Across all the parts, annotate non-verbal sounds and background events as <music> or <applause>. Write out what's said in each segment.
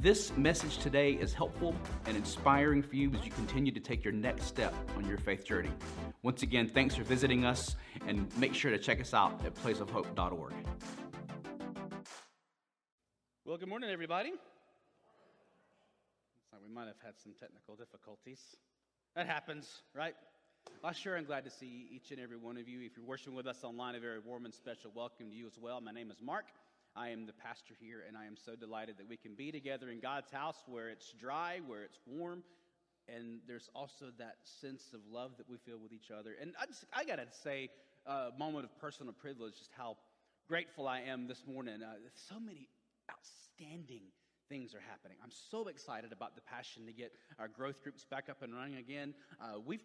this message today is helpful and inspiring for you as you continue to take your next step on your faith journey. Once again, thanks for visiting us and make sure to check us out at placeofhope.org. Well, good morning, everybody. Like we might have had some technical difficulties. That happens, right? I sure am glad to see each and every one of you. If you're worshiping with us online, a very warm and special welcome to you as well. My name is Mark. I am the pastor here, and I am so delighted that we can be together in God's house where it's dry, where it's warm, and there's also that sense of love that we feel with each other. And I, just, I gotta say, a uh, moment of personal privilege, just how grateful I am this morning. Uh, so many outstanding things are happening. I'm so excited about the passion to get our growth groups back up and running again. Uh, we've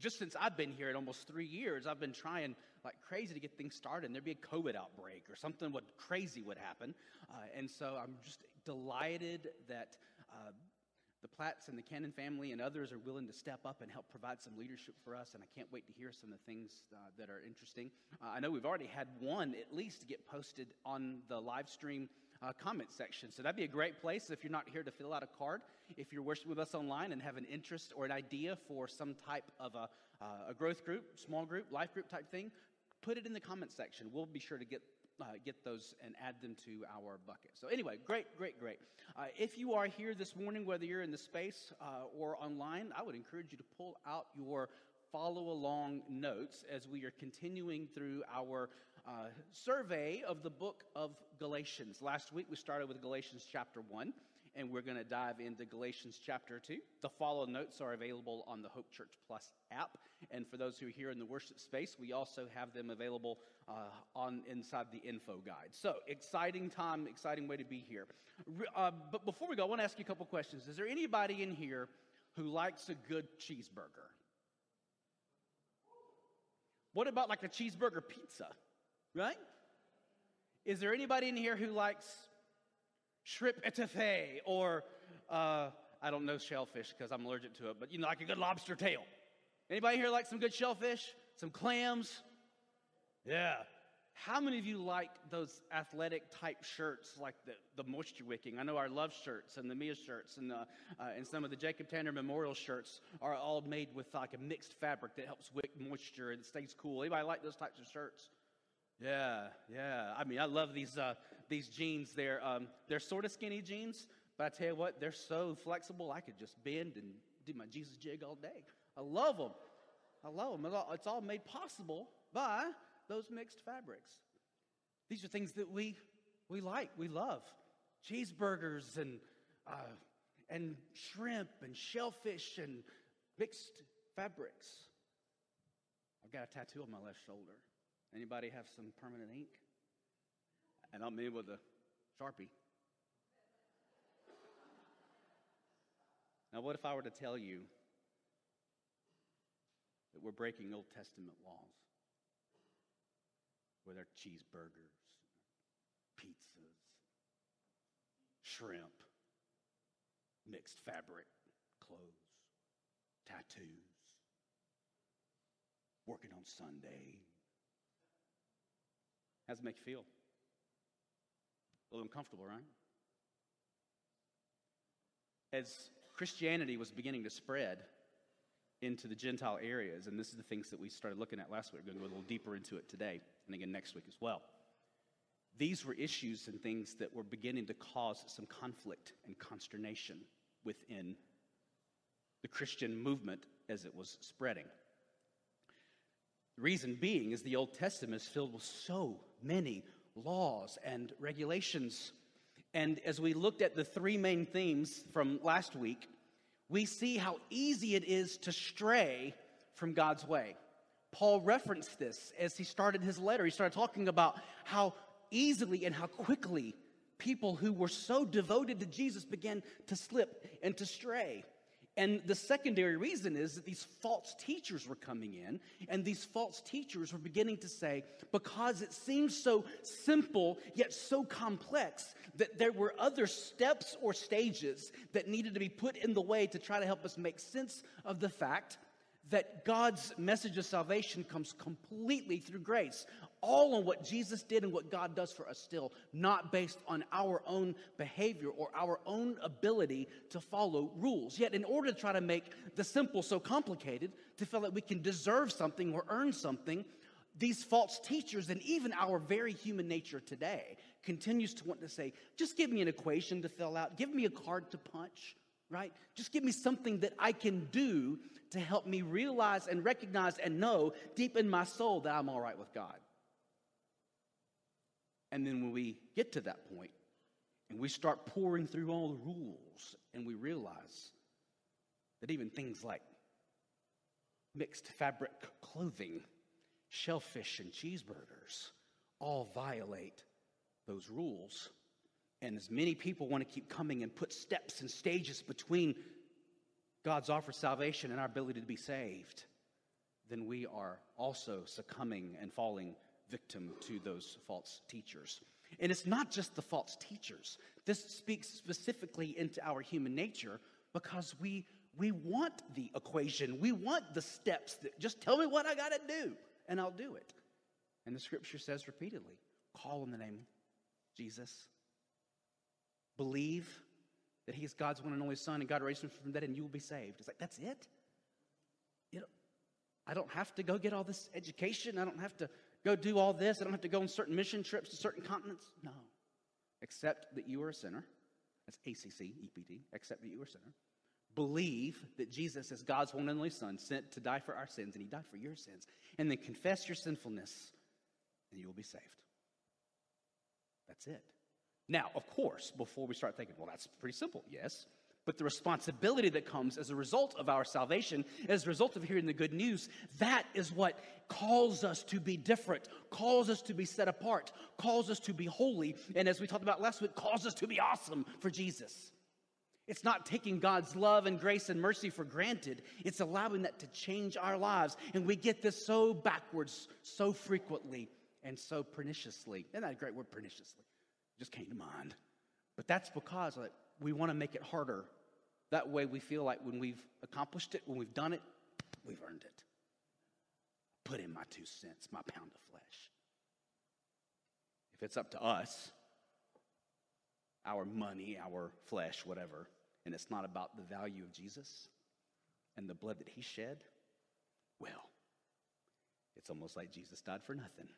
just since I've been here in almost three years, I've been trying like crazy to get things started. And there'd be a COVID outbreak or something would crazy would happen. Uh, and so I'm just delighted that uh, the Platts and the Cannon family and others are willing to step up and help provide some leadership for us. And I can't wait to hear some of the things uh, that are interesting. Uh, I know we've already had one at least get posted on the live stream uh, comment section. So that'd be a great place if you're not here to fill out a card. If you're worshiping with us online and have an interest or an idea for some type of a, uh, a growth group, small group, life group type thing, put it in the comment section. We'll be sure to get uh, get those and add them to our bucket. So, anyway, great, great, great. Uh, if you are here this morning, whether you're in the space uh, or online, I would encourage you to pull out your follow along notes as we are continuing through our uh, survey of the book of Galatians. Last week we started with Galatians chapter 1 and we're going to dive into Galatians chapter 2. The follow notes are available on the Hope Church Plus app. And for those who are here in the worship space, we also have them available uh, on inside the info guide. So, exciting time, exciting way to be here. Uh, but before we go, I want to ask you a couple questions. Is there anybody in here who likes a good cheeseburger? What about like a cheeseburger pizza, right? Is there anybody in here who likes shrimp etouffee or uh, I don't know shellfish because I'm allergic to it, but you know, like a good lobster tail. Anybody here like some good shellfish? Some clams? Yeah. How many of you like those athletic type shirts like the, the moisture wicking? I know our love shirts and the Mia shirts and, uh, uh, and some of the Jacob Tanner Memorial shirts are all made with like a mixed fabric that helps wick moisture and stays cool. Anybody like those types of shirts? Yeah, yeah. I mean, I love these uh, these jeans. They're um, they're sort of skinny jeans, but I tell you what, they're so flexible. I could just bend and do my Jesus jig all day. I love them. I love them. It's all made possible by those mixed fabrics. These are things that we we like, we love. Cheeseburgers and uh, and shrimp and shellfish and mixed fabrics. I've got a tattoo on my left shoulder. Anybody have some permanent ink? And I'm in with a Sharpie. Now, what if I were to tell you that we're breaking Old Testament laws? There are cheeseburgers, pizzas, shrimp, mixed fabric, clothes, tattoos, working on Sunday, how does it make you feel? A little uncomfortable, right? As Christianity was beginning to spread into the Gentile areas, and this is the things that we started looking at last week, we're going to go a little deeper into it today, and again next week as well. These were issues and things that were beginning to cause some conflict and consternation within the Christian movement as it was spreading. Reason being is the Old Testament is filled with so many laws and regulations. And as we looked at the three main themes from last week, we see how easy it is to stray from God's way. Paul referenced this as he started his letter. He started talking about how easily and how quickly people who were so devoted to Jesus began to slip and to stray. And the secondary reason is that these false teachers were coming in, and these false teachers were beginning to say, because it seems so simple yet so complex, that there were other steps or stages that needed to be put in the way to try to help us make sense of the fact that God's message of salvation comes completely through grace, all on what Jesus did and what God does for us still, not based on our own behavior or our own ability to follow rules. Yet, in order to try to make the simple so complicated, to feel that we can deserve something or earn something, these false teachers and even our very human nature today continues to want to say, just give me an equation to fill out, give me a card to punch, right? Just give me something that I can do to help me realize and recognize and know deep in my soul that I'm all right with God. And then when we get to that point and we start pouring through all the rules and we realize that even things like mixed fabric clothing, shellfish, and cheeseburgers all violate those rules. And as many people want to keep coming and put steps and stages between God's offer of salvation and our ability to be saved, then we are also succumbing and falling victim to those false teachers. And it's not just the false teachers. This speaks specifically into our human nature because we we want the equation. We want the steps that just tell me what I got to do and I'll do it. And the scripture says repeatedly, call on the name Jesus. Believe that he is God's one and only son and God raised him from the dead and you will be saved. It's like that's it? You know, I don't have to go get all this education. I don't have to go do all this. I don't have to go on certain mission trips to certain continents. No. Except that you are a sinner. That's ACC, EPD. Except that you are a sinner. Believe that Jesus is God's one and only Son, sent to die for our sins, and He died for your sins. And then confess your sinfulness, and you will be saved. That's it. Now, of course, before we start thinking, well, that's pretty simple. Yes. But the responsibility that comes as a result of our salvation, as a result of hearing the good news, that is what calls us to be different, calls us to be set apart, calls us to be holy, and as we talked about last week, calls us to be awesome for Jesus. It's not taking God's love and grace and mercy for granted. It's allowing that to change our lives. And we get this so backwards, so frequently, and so perniciously. Isn't that a great word, perniciously? Just came to mind. But that's because like, we want to make it harder. That way we feel like when we've accomplished it, when we've done it, we've earned it. Put in my two cents, my pound of flesh. If it's up to us, our money, our flesh, whatever, and it's not about the value of Jesus and the blood that he shed, well, it's almost like Jesus died for nothing.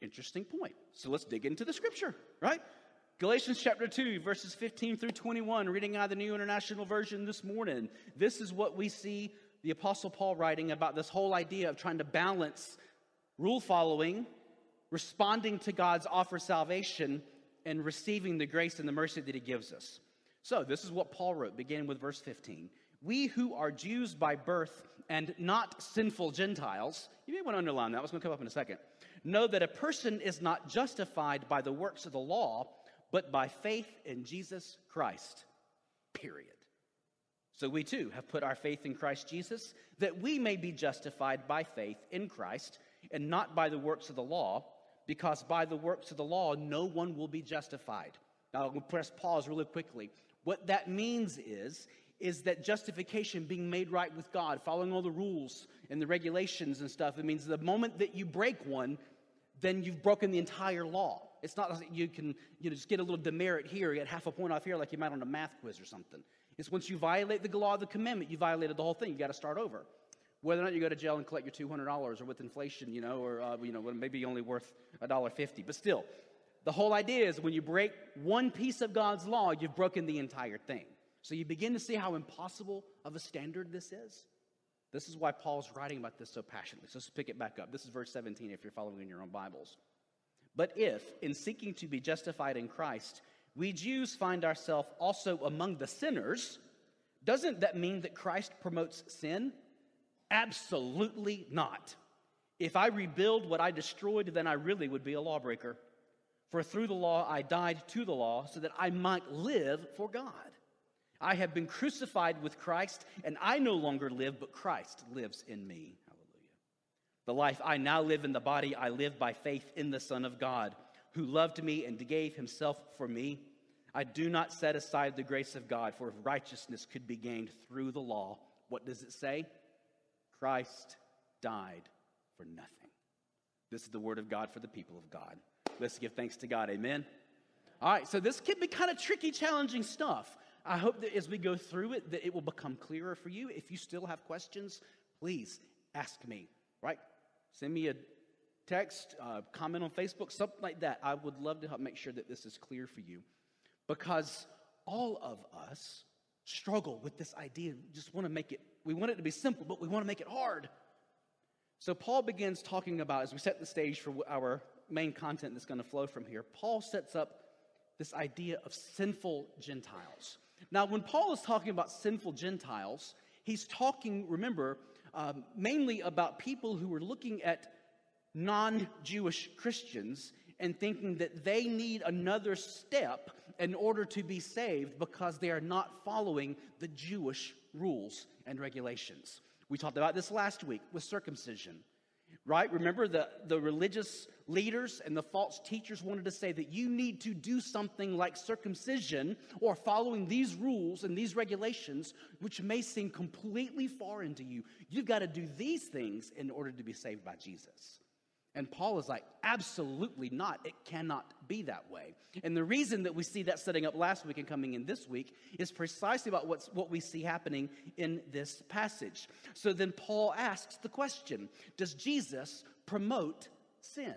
Interesting point. So let's dig into the scripture, right? Galatians chapter 2, verses 15 through 21, reading out of the New International Version this morning. This is what we see the Apostle Paul writing about this whole idea of trying to balance rule following, responding to God's offer of salvation, and receiving the grace and the mercy that he gives us. So, this is what Paul wrote, beginning with verse 15. We who are Jews by birth and not sinful Gentiles, you may want to underline that, was going to come up in a second, know that a person is not justified by the works of the law but by faith in Jesus Christ. Period. So we too have put our faith in Christ Jesus that we may be justified by faith in Christ and not by the works of the law, because by the works of the law no one will be justified. Now I'll press pause really quickly. What that means is is that justification being made right with God, following all the rules and the regulations and stuff, it means the moment that you break one, then you've broken the entire law. It's not like you can you know, just get a little demerit here, get half a point off here, like you might on a math quiz or something. It's once you violate the law of the commandment, you violated the whole thing. You got to start over. Whether or not you go to jail and collect your two hundred dollars, or with inflation, you know, or uh, you know, maybe only worth a dollar fifty, but still, the whole idea is when you break one piece of God's law, you've broken the entire thing. So you begin to see how impossible of a standard this is. This is why Paul's writing about this so passionately. So let's pick it back up. This is verse 17 if you're following in your own Bibles. But if, in seeking to be justified in Christ, we Jews find ourselves also among the sinners, doesn't that mean that Christ promotes sin? Absolutely not. If I rebuild what I destroyed, then I really would be a lawbreaker. For through the law I died to the law so that I might live for God. I have been crucified with Christ, and I no longer live, but Christ lives in me. Hallelujah. The life I now live in the body, I live by faith in the Son of God, who loved me and gave himself for me. I do not set aside the grace of God, for if righteousness could be gained through the law, what does it say? Christ died for nothing. This is the word of God for the people of God. Let's give thanks to God. Amen. All right, so this can be kind of tricky, challenging stuff. I hope that as we go through it, that it will become clearer for you. If you still have questions, please ask me, right? Send me a text, uh, comment on Facebook, something like that. I would love to help make sure that this is clear for you because all of us struggle with this idea. We just want to make it, we want it to be simple, but we want to make it hard. So Paul begins talking about, as we set the stage for our main content that's going to flow from here, Paul sets up this idea of sinful Gentiles. Now, when Paul is talking about sinful Gentiles, he's talking, remember, um, mainly about people who are looking at non Jewish Christians and thinking that they need another step in order to be saved because they are not following the Jewish rules and regulations. We talked about this last week with circumcision right? Remember, the, the religious leaders and the false teachers wanted to say that you need to do something like circumcision or following these rules and these regulations, which may seem completely foreign to you. You've got to do these things in order to be saved by Jesus. And Paul is like, absolutely not. It cannot be that way. And the reason that we see that setting up last week and coming in this week is precisely about what's, what we see happening in this passage. So then Paul asks the question Does Jesus promote sin?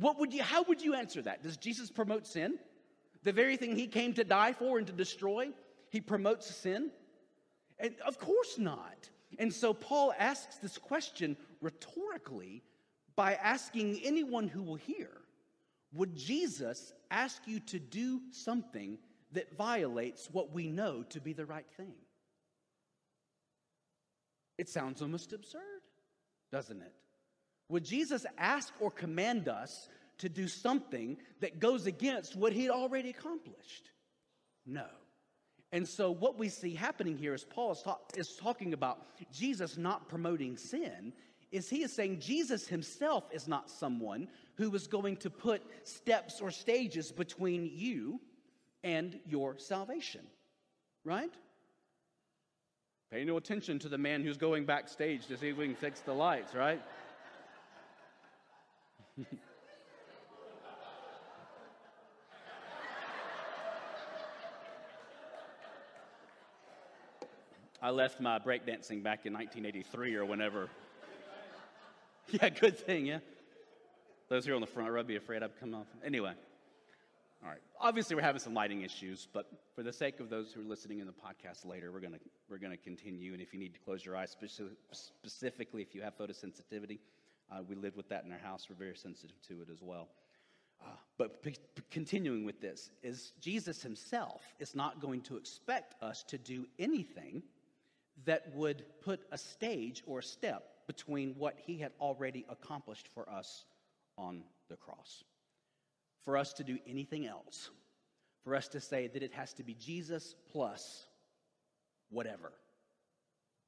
What would you, how would you answer that? Does Jesus promote sin? The very thing he came to die for and to destroy, he promotes sin? And of course not. And so Paul asks this question rhetorically by asking anyone who will hear Would Jesus ask you to do something that violates what we know to be the right thing? It sounds almost absurd, doesn't it? Would Jesus ask or command us to do something that goes against what he had already accomplished? No. And so, what we see happening here is Paul is, talk, is talking about Jesus not promoting sin is he is saying Jesus himself is not someone who is going to put steps or stages between you and your salvation, right? Pay no attention to the man who's going backstage to see if we can fix the lights, right? I left my breakdancing back in 1983 or whenever yeah, good thing, yeah. Those here on the front row be afraid I'd come off. Anyway, all right. Obviously, we're having some lighting issues, but for the sake of those who are listening in the podcast later, we're gonna we're gonna continue. And if you need to close your eyes, specifically if you have photosensitivity, uh, we live with that in our house. We're very sensitive to it as well. Uh, but p- continuing with this is Jesus himself is not going to expect us to do anything that would put a stage or a step between what he had already accomplished for us on the cross. For us to do anything else, for us to say that it has to be Jesus plus whatever,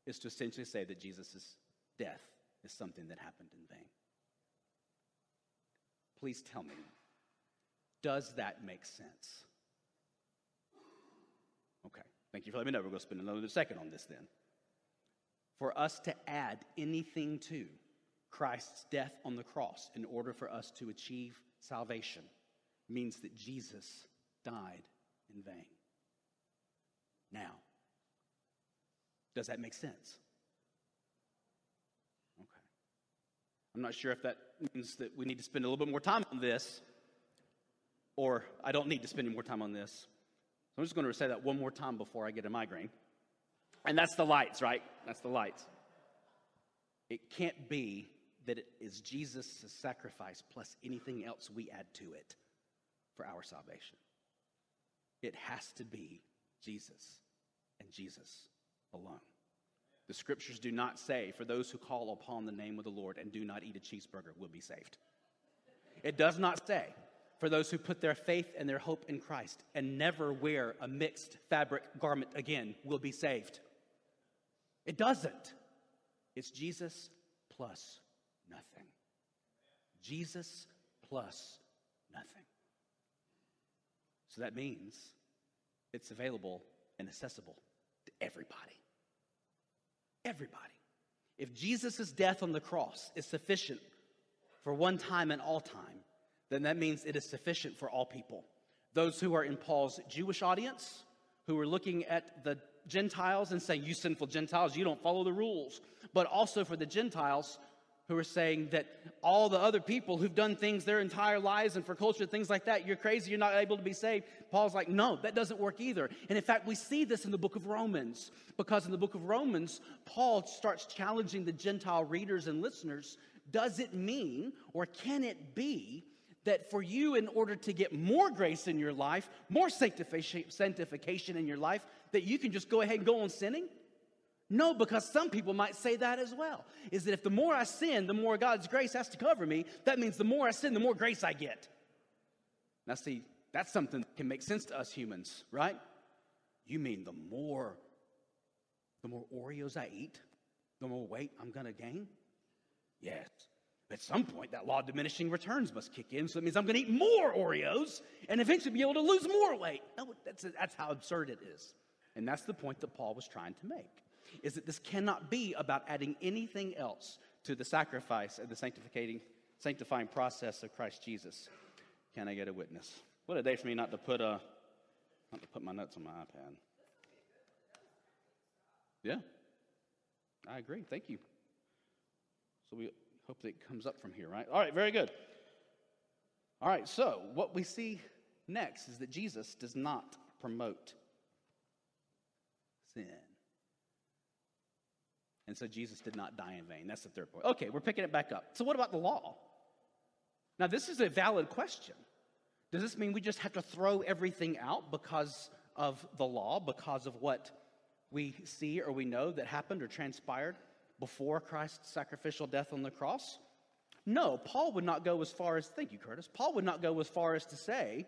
is to essentially say that Jesus' death is something that happened in vain. Please tell me, does that make sense? Okay, thank you for letting me know. We're going to spend another second on this then for us to add anything to Christ's death on the cross in order for us to achieve salvation means that Jesus died in vain. Now, does that make sense? Okay. I'm not sure if that means that we need to spend a little bit more time on this, or I don't need to spend any more time on this. So I'm just going to say that one more time before I get a migraine. And that's the lights, right? That's the lights. It can't be that it is Jesus' sacrifice plus anything else we add to it for our salvation. It has to be Jesus and Jesus alone. The scriptures do not say, for those who call upon the name of the Lord and do not eat a cheeseburger will be saved. It does not say, for those who put their faith and their hope in Christ and never wear a mixed fabric garment again will be saved. It doesn't. It's Jesus plus nothing. Jesus plus nothing. So that means it's available and accessible to everybody. Everybody. If Jesus' death on the cross is sufficient for one time and all time, then that means it is sufficient for all people. Those who are in Paul's Jewish audience, who are looking at the Gentiles and saying, You sinful Gentiles, you don't follow the rules. But also for the Gentiles who are saying that all the other people who've done things their entire lives and for culture, things like that, you're crazy, you're not able to be saved. Paul's like, no, that doesn't work either. And in fact, we see this in the book of Romans, because in the book of Romans, Paul starts challenging the Gentile readers and listeners does it mean or can it be that for you, in order to get more grace in your life, more sanctification in your life, that you can just go ahead and go on sinning? No, because some people might say that as well. Is that if the more I sin, the more God's grace has to cover me, that means the more I sin, the more grace I get. Now, see, that's something that can make sense to us humans, right? You mean the more the more Oreos I eat, the more weight I'm to gain? Yes. At some point, that law of diminishing returns must kick in, so it means I'm to eat more Oreos and eventually be able to lose more weight. No, that's, that's how absurd it is. And that's the point that Paul was trying to make, is that this cannot be about adding anything else to the sacrifice and the sanctifying, sanctifying process of Christ Jesus. Can I get a witness? What a day for me not to put a, not to put my nuts on my iPad. Yeah, I agree. Thank you. So we hope that it comes up from here, right? All right, very good. All right, so what we see next is that Jesus does not promote sin. And so Jesus did not die in vain. That's the third point. Okay, we're picking it back up. So, what about the law? Now, this is a valid question. Does this mean we just have to throw everything out because of the law, because of what we see or we know that happened or transpired? before Christ's sacrificial death on the cross? No, Paul would not go as far as, thank you, Curtis, Paul would not go as far as to say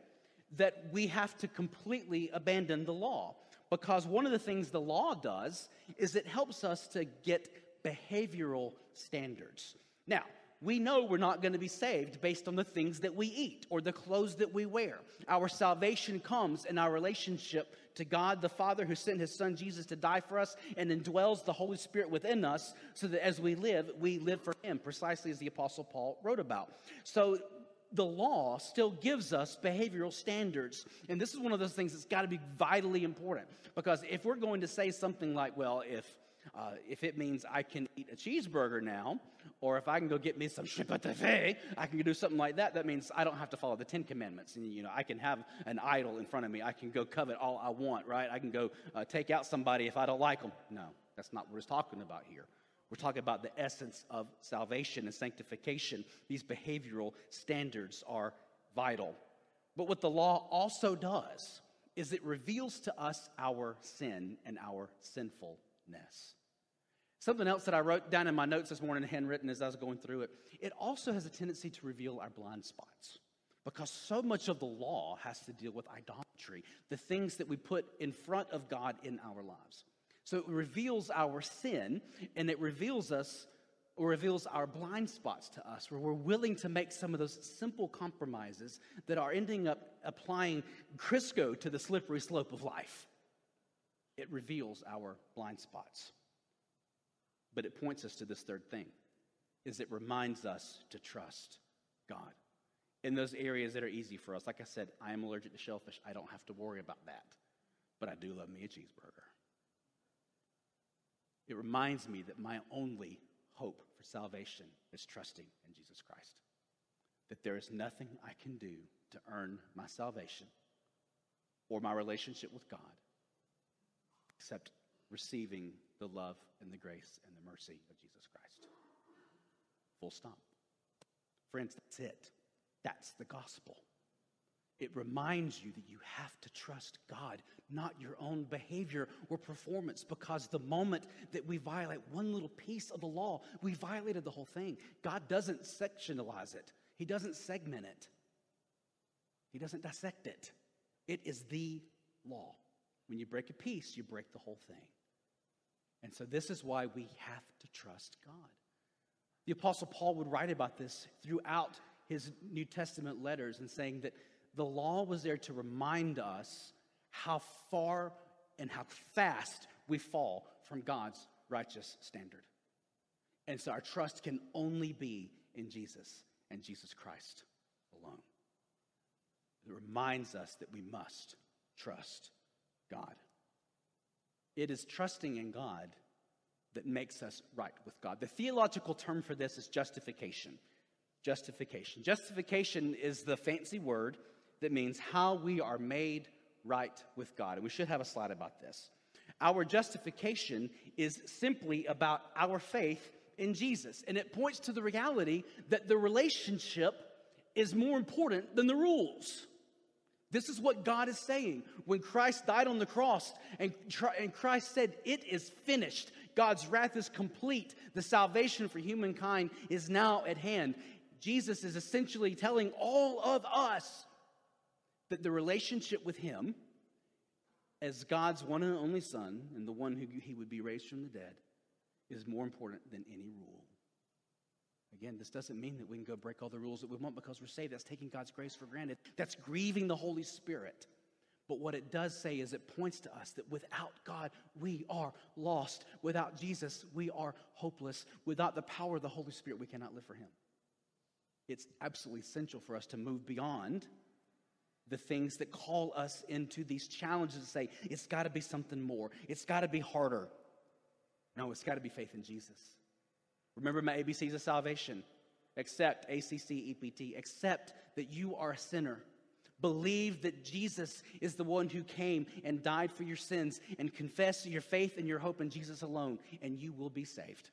that we have to completely abandon the law. Because one of the things the law does is it helps us to get behavioral standards. Now, we know we're not going to be saved based on the things that we eat or the clothes that we wear. Our salvation comes in our relationship to God the Father who sent his son Jesus to die for us and indwells the Holy Spirit within us so that as we live, we live for him, precisely as the Apostle Paul wrote about. So the law still gives us behavioral standards. And this is one of those things that's got to be vitally important because if we're going to say something like, well, if uh, if it means I can eat a cheeseburger now, or if I can go get me some chipotle, I can do something like that. That means I don't have to follow the Ten Commandments. And, you know, I can have an idol in front of me. I can go covet all I want, right? I can go uh, take out somebody if I don't like them. No, that's not what we're talking about here. We're talking about the essence of salvation and sanctification. These behavioral standards are vital. But what the law also does is it reveals to us our sin and our sinfulness. Something else that I wrote down in my notes this morning, handwritten as I was going through it, it also has a tendency to reveal our blind spots because so much of the law has to deal with idolatry, the things that we put in front of God in our lives. So it reveals our sin and it reveals us or reveals our blind spots to us where we're willing to make some of those simple compromises that are ending up applying Crisco to the slippery slope of life. It reveals our blind spots. But it points us to this third thing is it reminds us to trust God in those areas that are easy for us. Like I said, I am allergic to shellfish. I don't have to worry about that. But I do love me a cheeseburger. It reminds me that my only hope for salvation is trusting in Jesus Christ. That there is nothing I can do to earn my salvation or my relationship with God except receiving the love and the grace and the mercy of Jesus Christ. Full stop. Friends, that's it. That's the gospel. It reminds you that you have to trust God, not your own behavior or performance, because the moment that we violate one little piece of the law, we violated the whole thing. God doesn't sectionalize it, He doesn't segment it. He doesn't dissect it. It is the law. When you break a piece, you break the whole thing. And so, this is why we have to trust God. The Apostle Paul would write about this throughout his New Testament letters and saying that the law was there to remind us how far and how fast we fall from God's righteous standard. And so our trust can only be in Jesus and Jesus Christ alone. It reminds us that we must trust God. It is trusting in God that makes us right with God. The theological term for this is justification. Justification. Justification is the fancy word that means how we are made right with God. And we should have a slide about this. Our justification is simply about our faith in Jesus. And it points to the reality that the relationship is more important than the rules. This is what God is saying. When Christ died on the cross and, and Christ said, It is finished, God's wrath is complete, the salvation for humankind is now at hand. Jesus is essentially telling all of us that the relationship with Him, as God's one and only Son and the one who He would be raised from the dead, is more important than any rule. Again, this doesn't mean that we can go break all the rules that we want because we're saved. That's taking God's grace for granted. That's grieving the Holy Spirit. But what it does say is it points to us that without God, we are lost. Without Jesus, we are hopeless. Without the power of the Holy Spirit, we cannot live for Him. It's absolutely essential for us to move beyond the things that call us into these challenges to say, it's got to be something more. It's got to be harder. No, it's got to be faith in Jesus. Remember my ABCs of salvation. Accept, ACC, EPT, accept that you are a sinner. Believe that Jesus is the one who came and died for your sins, and confess your faith and your hope in Jesus alone, and you will be saved.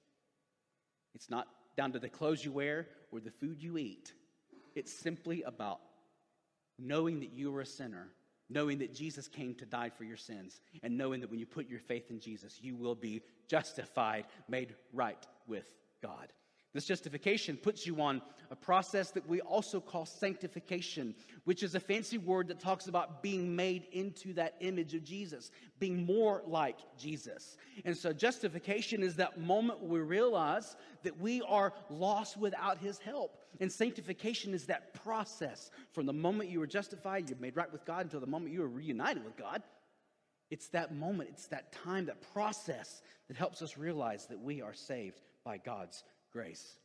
It's not down to the clothes you wear or the food you eat. It's simply about knowing that you are a sinner, knowing that Jesus came to die for your sins, and knowing that when you put your faith in Jesus, you will be justified, made right with God. This justification puts you on a process that we also call sanctification, which is a fancy word that talks about being made into that image of Jesus, being more like Jesus. And so, justification is that moment we realize that we are lost without his help. And sanctification is that process from the moment you were justified, you're made right with God, until the moment you are reunited with God. It's that moment, it's that time, that process that helps us realize that we are saved by God's grace.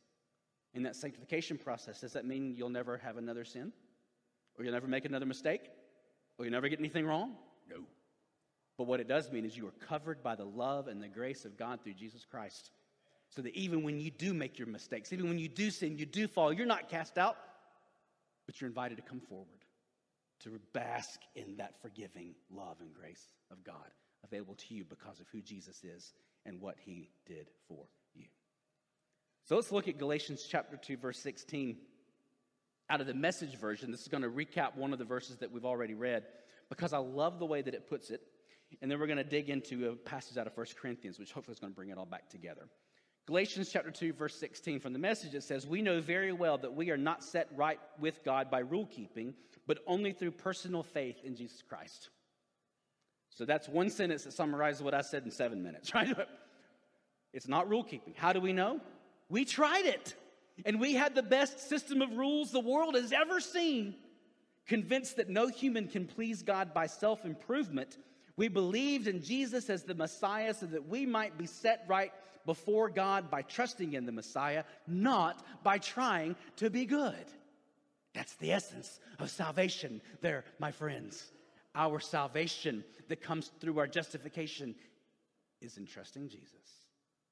In that sanctification process, does that mean you'll never have another sin? Or you'll never make another mistake? Or you'll never get anything wrong? No. But what it does mean is you are covered by the love and the grace of God through Jesus Christ. So that even when you do make your mistakes, even when you do sin, you do fall, you're not cast out, but you're invited to come forward to bask in that forgiving love and grace of God available to you because of who Jesus is and what he did for you. so let's look at Galatians chapter 2, verse 16. Out of the message version, this is going to recap one of the verses that we've already read because I love the way that it puts it. And then we're going to dig into a passage out of 1 Corinthians, which hopefully is going to bring it all back together. Galatians chapter 2, verse 16, from the message, it says, We know very well that we are not set right with God by rule keeping, but only through personal faith in Jesus Christ. So that's one sentence that summarizes what I said in seven minutes, <laughs> right? It's not rule keeping. How do we know? We tried it, and we had the best system of rules the world has ever seen. Convinced that no human can please God by self improvement, we believed in Jesus as the Messiah so that we might be set right before God by trusting in the Messiah, not by trying to be good. That's the essence of salvation, there, my friends. Our salvation that comes through our justification is in trusting Jesus,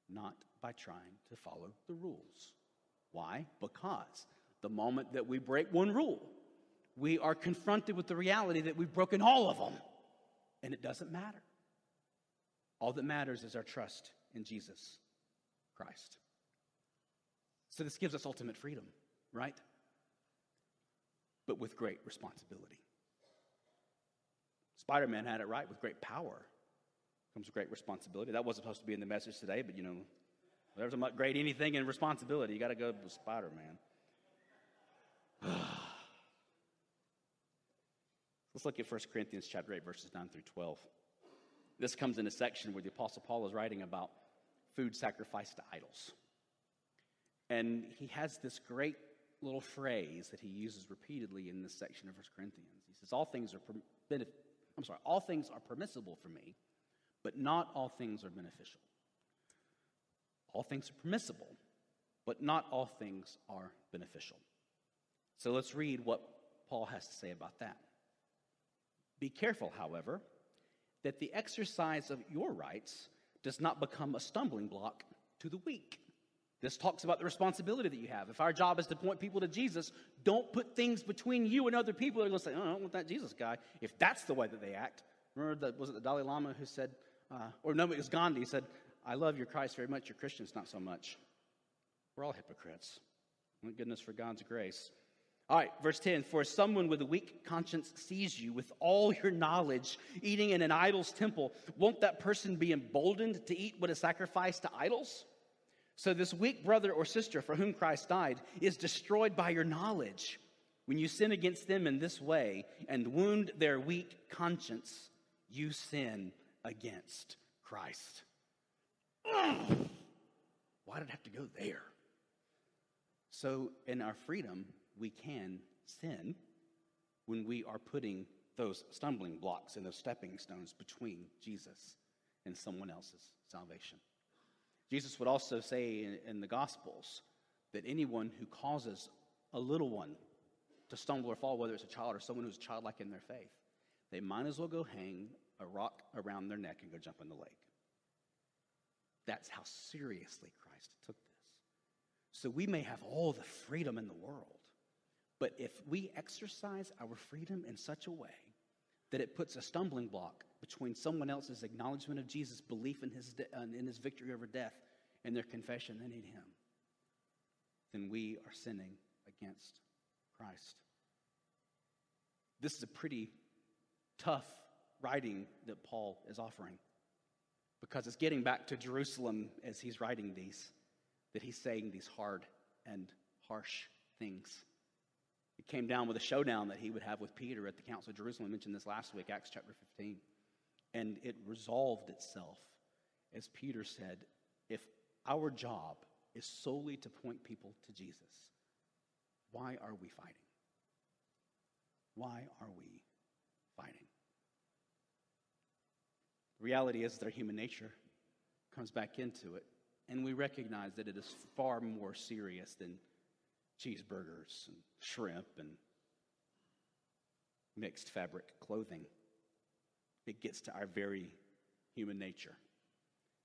not by trying to follow the rules. Why? Because the moment that we break one rule, we are confronted with the reality that we've broken all of them, and it doesn't matter. All that matters is our trust in Jesus Christ. So, this gives us ultimate freedom, right? But with great responsibility. Spider Man had it right with great power comes great responsibility. That wasn't supposed to be in the message today, but you know, there's a great anything in responsibility. You got to go with Spider Man. <sighs> Let's look at 1 Corinthians chapter 8, verses 9 through 12. This comes in a section where the Apostle Paul is writing about food sacrificed to idols. And he has this great little phrase that he uses repeatedly in this section of 1 Corinthians. He says, All things are, I'm sorry, all things are permissible for me, but not all things are beneficial. All things are permissible, but not all things are beneficial. So let's read what Paul has to say about that. Be careful, however, that the exercise of your rights does not become a stumbling block to the weak. This talks about the responsibility that you have. If our job is to point people to Jesus, don't put things between you and other people that are going to say, oh, I don't want that Jesus guy. If that's the way that they act. Remember, that, was it the Dalai Lama who said, uh, or no, it was Gandhi, said, I love your Christ very much, your Christians not so much. We're all hypocrites. Thank goodness for God's grace. All right, verse 10 For someone with a weak conscience sees you with all your knowledge eating in an idol's temple, won't that person be emboldened to eat what is sacrificed to idols? So, this weak brother or sister for whom Christ died is destroyed by your knowledge. When you sin against them in this way and wound their weak conscience, you sin against Christ. Ugh. Why did I have to go there? So, in our freedom, we can sin when we are putting those stumbling blocks and those stepping stones between Jesus and someone else's salvation. Jesus would also say in, in, the Gospels that anyone who causes a little one to stumble or fall, whether it's a child or someone who's childlike in their faith, they might as well go hang a rock around their neck and go jump in the lake. That's how seriously Christ took this. So we may have all the freedom in the world, but if we exercise our freedom in such a way that it puts a stumbling block between someone else's acknowledgement of Jesus' belief in his, uh, in his victory over death and their confession they need him, then we are sinning against Christ. This is a pretty tough writing that Paul is offering because it's getting back to Jerusalem as he's writing these, that he's saying these hard and harsh things. Came down with a showdown that he would have with Peter at the Council of Jerusalem. I mentioned this last week, Acts chapter 15. And it resolved itself as Peter said, if our job is solely to point people to Jesus, why are we fighting? Why are we fighting? The reality is our human nature comes back into it, and we recognize that it is far more serious than cheeseburgers and shrimp and mixed fabric clothing. It gets to our very human nature.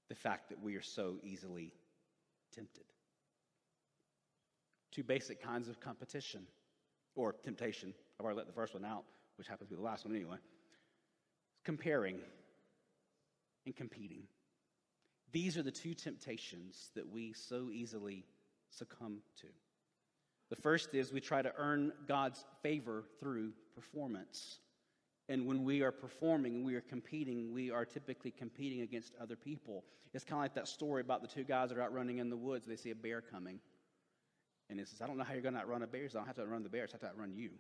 The fact that we are so easily tempted. Two basic kinds of competition or temptation. I've already let the first one out, which happens to be the last one anyway. Comparing and competing. These are the two temptations that we so easily succumb to. The first is we try to earn God's favor through performance. And when we are performing we are competing, we are typically competing against other people. It's kind of like that story about the two guys that are out running in the woods. They see a bear coming. And it says, I don't know how you're going to outrun a bear. I don't have to outrun the bears. I have to outrun you.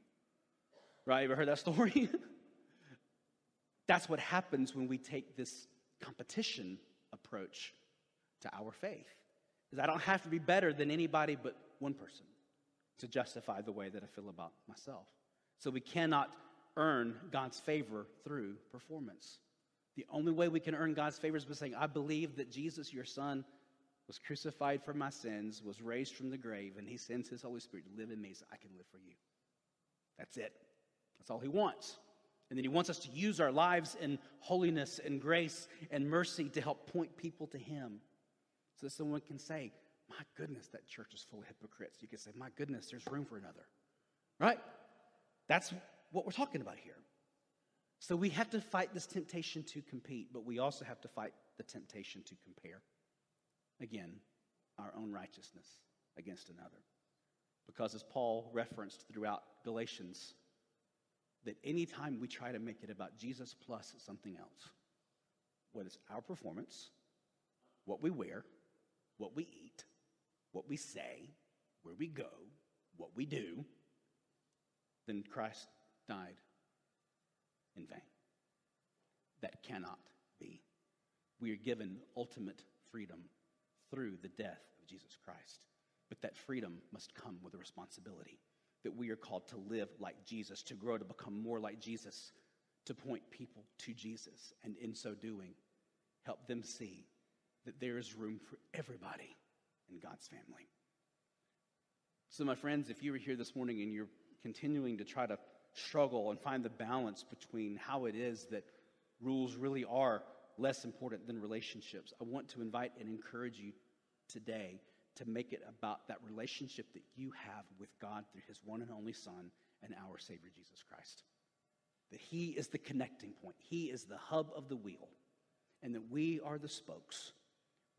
Right? You ever heard that story? <laughs> That's what happens when we take this competition approach to our faith. Is I don't have to be better than anybody but one person to justify the way that I feel about myself. So we cannot earn God's favor through performance. The only way we can earn God's favor is by saying, I believe that Jesus, your Son, was crucified for my sins, was raised from the grave, and he sends his Holy Spirit to live in me so I can live for you. That's it. That's all he wants. And then he wants us to use our lives in holiness and grace and mercy to help point people to him. So that someone can say, my goodness, that church is full of hypocrites. You could say, my goodness, there's room for another. Right? That's what we're talking about here. So we have to fight this temptation to compete, but we also have to fight the temptation to compare. Again, our own righteousness against another. Because as Paul referenced throughout Galatians, that anytime we try to make it about Jesus plus something else, whether it's our performance, what we wear, what we eat, what we say, where we go, what we do, then Christ died in vain. That cannot be. We are given ultimate freedom through the death of Jesus Christ. But that freedom must come with a responsibility that we are called to live like Jesus, to grow to become more like Jesus, to point people to Jesus, and in so doing, help them see that there is room for everybody in God's family. So, my friends, if you are here this morning and you're continuing to try to struggle and find the balance between how it is that rules really are less important than relationships, I want to invite and encourage you today to make it about that relationship that you have with God through his one and only Son and our Savior Jesus Christ. That he is the connecting point, he is the hub of the wheel, and that we are the spokes.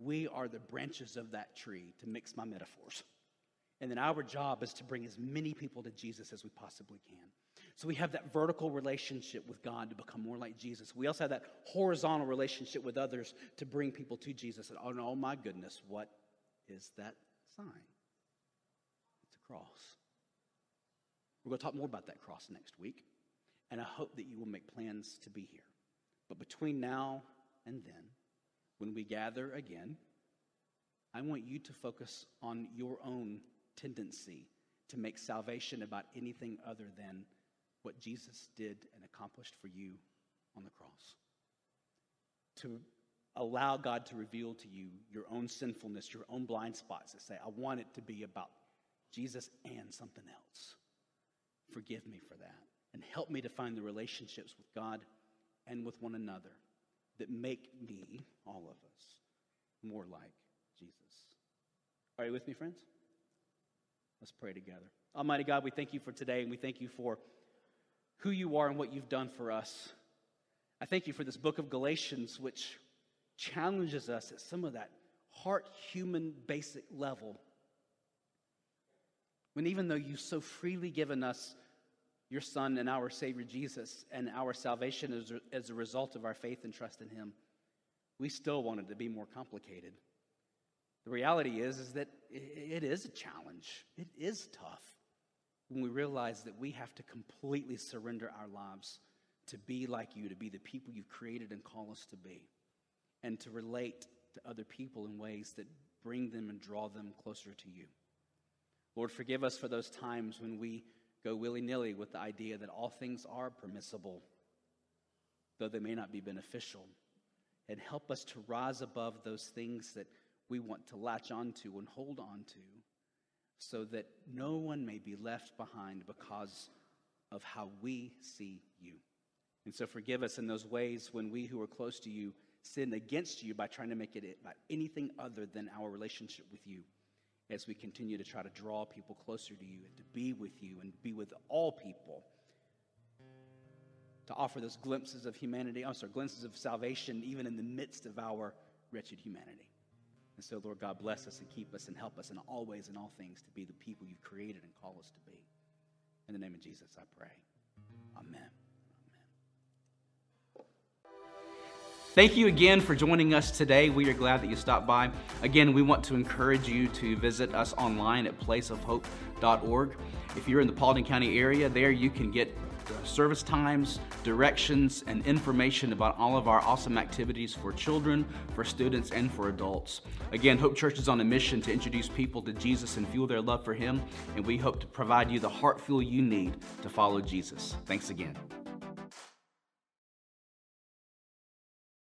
We are the branches of that tree, to mix my metaphors. And then our job is to bring as many people to Jesus as we possibly can. So we have that vertical relationship with God to become more like Jesus. We also have that horizontal relationship with others to bring people to Jesus. And oh, oh my goodness, what is that sign? It's a cross. We're going to talk more about that cross next week. And I hope that you will make plans to be here. But between now and then, when we gather again, I want you to focus on your own tendency to make salvation about anything other than what Jesus did and accomplished for you on the cross. To allow God to reveal to you your own sinfulness, your own blind spots, to say, I want it to be about Jesus and something else. Forgive me for that. And help me to find the relationships with God and with one another that make me, all of us, more like Jesus. Are you with me, friends? Let's pray together. Almighty God, we thank you for today and we thank you for who you are and what you've done for us. I thank you for this book of Galatians, which challenges us at some of that heart human basic level. When even though you've so freely given us your Son and our Savior Jesus and our salvation as a, as a result of our faith and trust in Him, we still wanted to be more complicated. The reality is, is that it is a challenge. It is tough when we realize that we have to completely surrender our lives to be like you, to be the people you've created and call us to be, and to relate to other people in ways that bring them and draw them closer to you. Lord, forgive us for those times when we go willy nilly with the idea that all things are permissible, though they may not be beneficial. And help us to rise above those things that we want to latch onto and hold on to so that no one may be left behind because of how we see you. And so forgive us in those ways when we who are close to you sin against you by trying to make it about anything other than our relationship with you as we continue to try to draw people closer to you and to be with you and be with all people. To offer those glimpses of humanity, I'm sorry, glimpses of salvation even in the midst of our wretched humanity. And so, Lord God, bless us and keep us and help us in all ways and all things to be the people you've created and call us to be. In the name of Jesus, I pray. Amen. Thank you again for joining us today. We are glad that you stopped by. Again, we want to encourage you to visit us online at placeofhope.org. If you're in the Paulding County area, there you can get uh, service times, directions, and information about all of our awesome activities for children, for students, and for adults. Again, Hope Church is on a mission to introduce people to Jesus and fuel their love for Him, and we hope to provide you the heart fuel you need to follow Jesus. Thanks again.